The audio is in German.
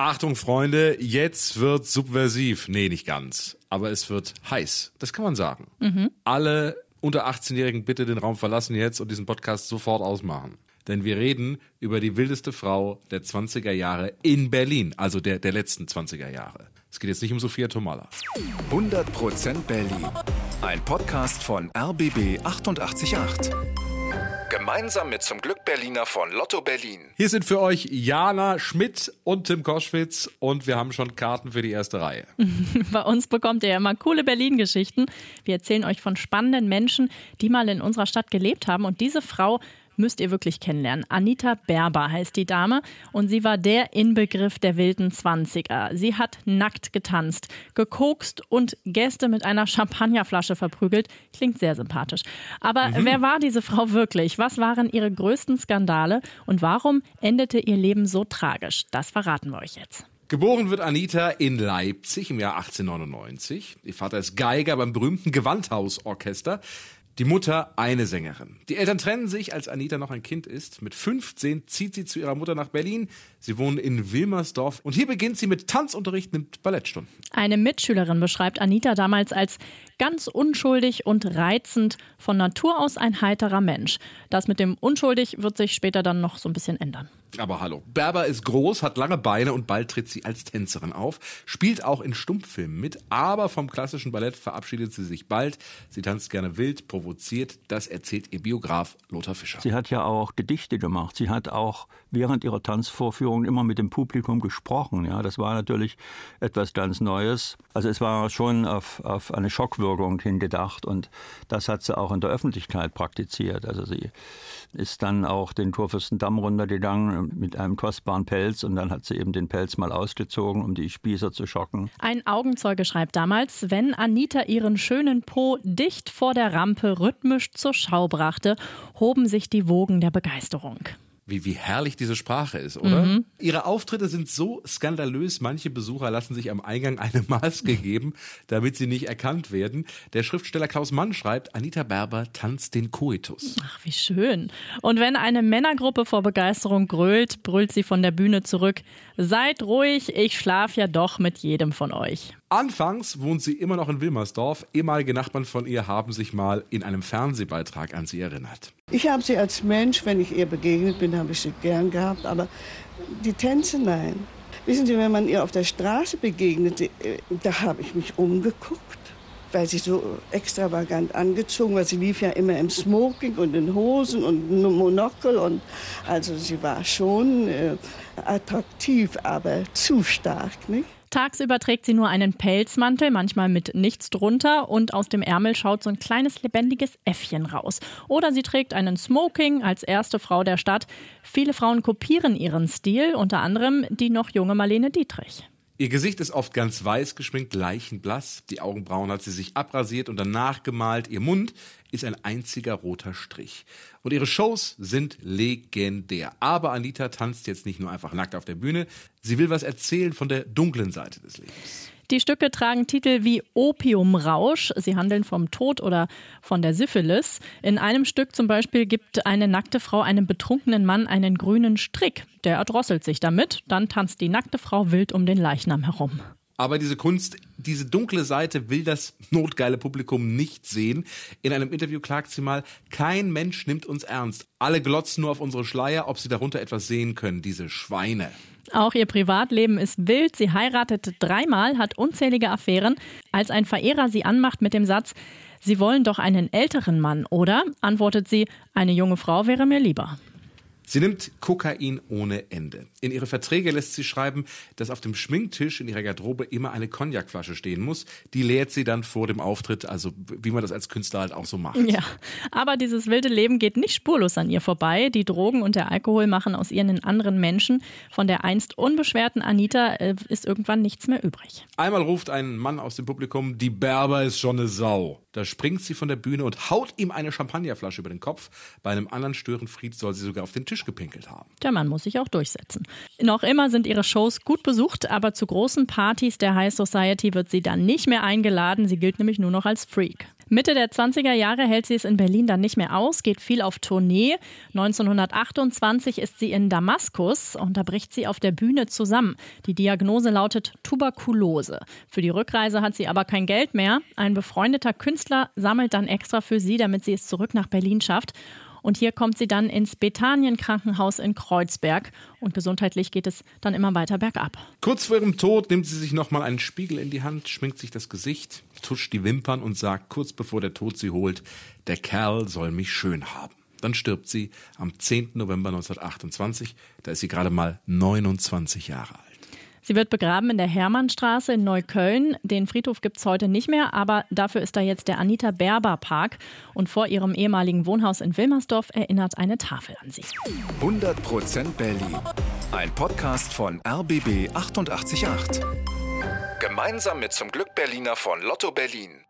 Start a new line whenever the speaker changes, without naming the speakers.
Achtung, Freunde, jetzt wird subversiv. Nee, nicht ganz. Aber es wird heiß. Das kann man sagen. Mhm. Alle unter 18-Jährigen bitte den Raum verlassen jetzt und diesen Podcast sofort ausmachen. Denn wir reden über die wildeste Frau der 20er Jahre in Berlin, also der, der letzten 20er Jahre. Es geht jetzt nicht um Sophia Tomala.
100% Berlin. Ein Podcast von RBB 888. Gemeinsam mit zum Glück Berliner von Lotto Berlin.
Hier sind für euch Jana Schmidt und Tim Koschwitz und wir haben schon Karten für die erste Reihe.
Bei uns bekommt ihr ja immer coole Berlin-Geschichten. Wir erzählen euch von spannenden Menschen, die mal in unserer Stadt gelebt haben. Und diese Frau müsst ihr wirklich kennenlernen. Anita Berber heißt die Dame und sie war der Inbegriff der wilden Zwanziger. Sie hat nackt getanzt, gekokst und Gäste mit einer Champagnerflasche verprügelt. Klingt sehr sympathisch. Aber mhm. wer war diese Frau wirklich? Was waren ihre größten Skandale und warum endete ihr Leben so tragisch? Das verraten wir euch jetzt.
Geboren wird Anita in Leipzig im Jahr 1899. Ihr Vater ist Geiger beim berühmten Gewandhausorchester. Die Mutter eine Sängerin. Die Eltern trennen sich, als Anita noch ein Kind ist. Mit 15 zieht sie zu ihrer Mutter nach Berlin. Sie wohnen in Wilmersdorf und hier beginnt sie mit Tanzunterricht, nimmt Ballettstunden.
Eine Mitschülerin beschreibt Anita damals als ganz unschuldig und reizend, von Natur aus ein heiterer Mensch. Das mit dem unschuldig wird sich später dann noch so ein bisschen ändern.
Aber hallo. Berber ist groß, hat lange Beine und bald tritt sie als Tänzerin auf, spielt auch in Stummfilmen mit, aber vom klassischen Ballett verabschiedet sie sich bald. Sie tanzt gerne wild, provoziert, das erzählt ihr Biograf Lothar Fischer.
Sie hat ja auch Gedichte gemacht. Sie hat auch während ihrer Tanzvorführungen immer mit dem Publikum gesprochen. Ja, das war natürlich etwas ganz Neues. Also es war schon auf, auf eine Schockwirkung hingedacht und das hat sie auch in der Öffentlichkeit praktiziert. Also sie ist dann auch den Kurfürstendamm runtergegangen mit einem kostbaren Pelz und dann hat sie eben den Pelz mal ausgezogen, um die Spießer zu schocken.
Ein Augenzeuge schreibt damals, wenn Anita ihren schönen Po dicht vor der Rampe rhythmisch zur Schau brachte, hoben sich die Wogen der Begeisterung
wie, wie herrlich diese Sprache ist, oder? Mhm. Ihre Auftritte sind so skandalös, manche Besucher lassen sich am Eingang eine Maske geben, damit sie nicht erkannt werden. Der Schriftsteller Klaus Mann schreibt, Anita Berber tanzt den Koitus.
Ach, wie schön. Und wenn eine Männergruppe vor Begeisterung grölt, brüllt sie von der Bühne zurück, seid ruhig, ich schlaf ja doch mit jedem von euch.
Anfangs wohnt sie immer noch in Wilmersdorf. Ehemalige Nachbarn von ihr haben sich mal in einem Fernsehbeitrag an sie erinnert.
Ich habe sie als Mensch, wenn ich ihr begegnet bin, habe ich sie gern gehabt, aber die Tänze nein. Wissen Sie, wenn man ihr auf der Straße begegnet, äh, da habe ich mich umgeguckt, weil sie so extravagant angezogen war. Sie lief ja immer im Smoking und in Hosen und Monokel und also sie war schon äh, attraktiv, aber zu stark, nicht?
Tagsüber trägt sie nur einen Pelzmantel, manchmal mit nichts drunter und aus dem Ärmel schaut so ein kleines lebendiges Äffchen raus. Oder sie trägt einen Smoking als erste Frau der Stadt. Viele Frauen kopieren ihren Stil, unter anderem die noch junge Marlene Dietrich.
Ihr Gesicht ist oft ganz weiß geschminkt, leichenblass. Die Augenbrauen hat sie sich abrasiert und danach gemalt. Ihr Mund ist ein einziger roter Strich. Und ihre Shows sind legendär. Aber Anita tanzt jetzt nicht nur einfach nackt auf der Bühne. Sie will was erzählen von der dunklen Seite des Lebens.
Die Stücke tragen Titel wie Opiumrausch. Sie handeln vom Tod oder von der Syphilis. In einem Stück zum Beispiel gibt eine nackte Frau einem betrunkenen Mann einen grünen Strick. Der erdrosselt sich damit. Dann tanzt die nackte Frau wild um den Leichnam herum.
Aber diese Kunst, diese dunkle Seite will das notgeile Publikum nicht sehen. In einem Interview klagt sie mal, kein Mensch nimmt uns ernst. Alle glotzen nur auf unsere Schleier, ob sie darunter etwas sehen können, diese Schweine.
Auch ihr Privatleben ist wild. Sie heiratet dreimal, hat unzählige Affären. Als ein Verehrer sie anmacht mit dem Satz, Sie wollen doch einen älteren Mann, oder? antwortet sie, eine junge Frau wäre mir lieber.
Sie nimmt Kokain ohne Ende. In ihre Verträge lässt sie schreiben, dass auf dem Schminktisch in ihrer Garderobe immer eine Cognacflasche stehen muss. Die leert sie dann vor dem Auftritt, also wie man das als Künstler halt auch so macht.
Ja, aber dieses wilde Leben geht nicht spurlos an ihr vorbei. Die Drogen und der Alkohol machen aus ihr einen anderen Menschen. Von der einst unbeschwerten Anita äh, ist irgendwann nichts mehr übrig.
Einmal ruft ein Mann aus dem Publikum, die Berber ist schon eine Sau. Da springt sie von der Bühne und haut ihm eine Champagnerflasche über den Kopf. Bei einem anderen Störenfried soll sie sogar auf den Tisch gepinkelt haben.
Der Mann muss sich auch durchsetzen. Noch immer sind ihre Shows gut besucht, aber zu großen Partys der High Society wird sie dann nicht mehr eingeladen. Sie gilt nämlich nur noch als Freak. Mitte der 20er Jahre hält sie es in Berlin dann nicht mehr aus, geht viel auf Tournee. 1928 ist sie in Damaskus und da bricht sie auf der Bühne zusammen. Die Diagnose lautet Tuberkulose. Für die Rückreise hat sie aber kein Geld mehr. Ein befreundeter Künstler sammelt dann extra für sie, damit sie es zurück nach Berlin schafft. Und hier kommt sie dann ins Bethanien-Krankenhaus in Kreuzberg. Und gesundheitlich geht es dann immer weiter bergab.
Kurz vor ihrem Tod nimmt sie sich nochmal einen Spiegel in die Hand, schminkt sich das Gesicht, tuscht die Wimpern und sagt kurz bevor der Tod sie holt, der Kerl soll mich schön haben. Dann stirbt sie am 10. November 1928. Da ist sie gerade mal 29 Jahre alt.
Sie wird begraben in der Hermannstraße in Neukölln. Den Friedhof gibt es heute nicht mehr, aber dafür ist da jetzt der Anita Berber Park. Und vor ihrem ehemaligen Wohnhaus in Wilmersdorf erinnert eine Tafel an sie.
100% Berlin. Ein Podcast von RBB 888. Gemeinsam mit zum Glück Berliner von Lotto Berlin.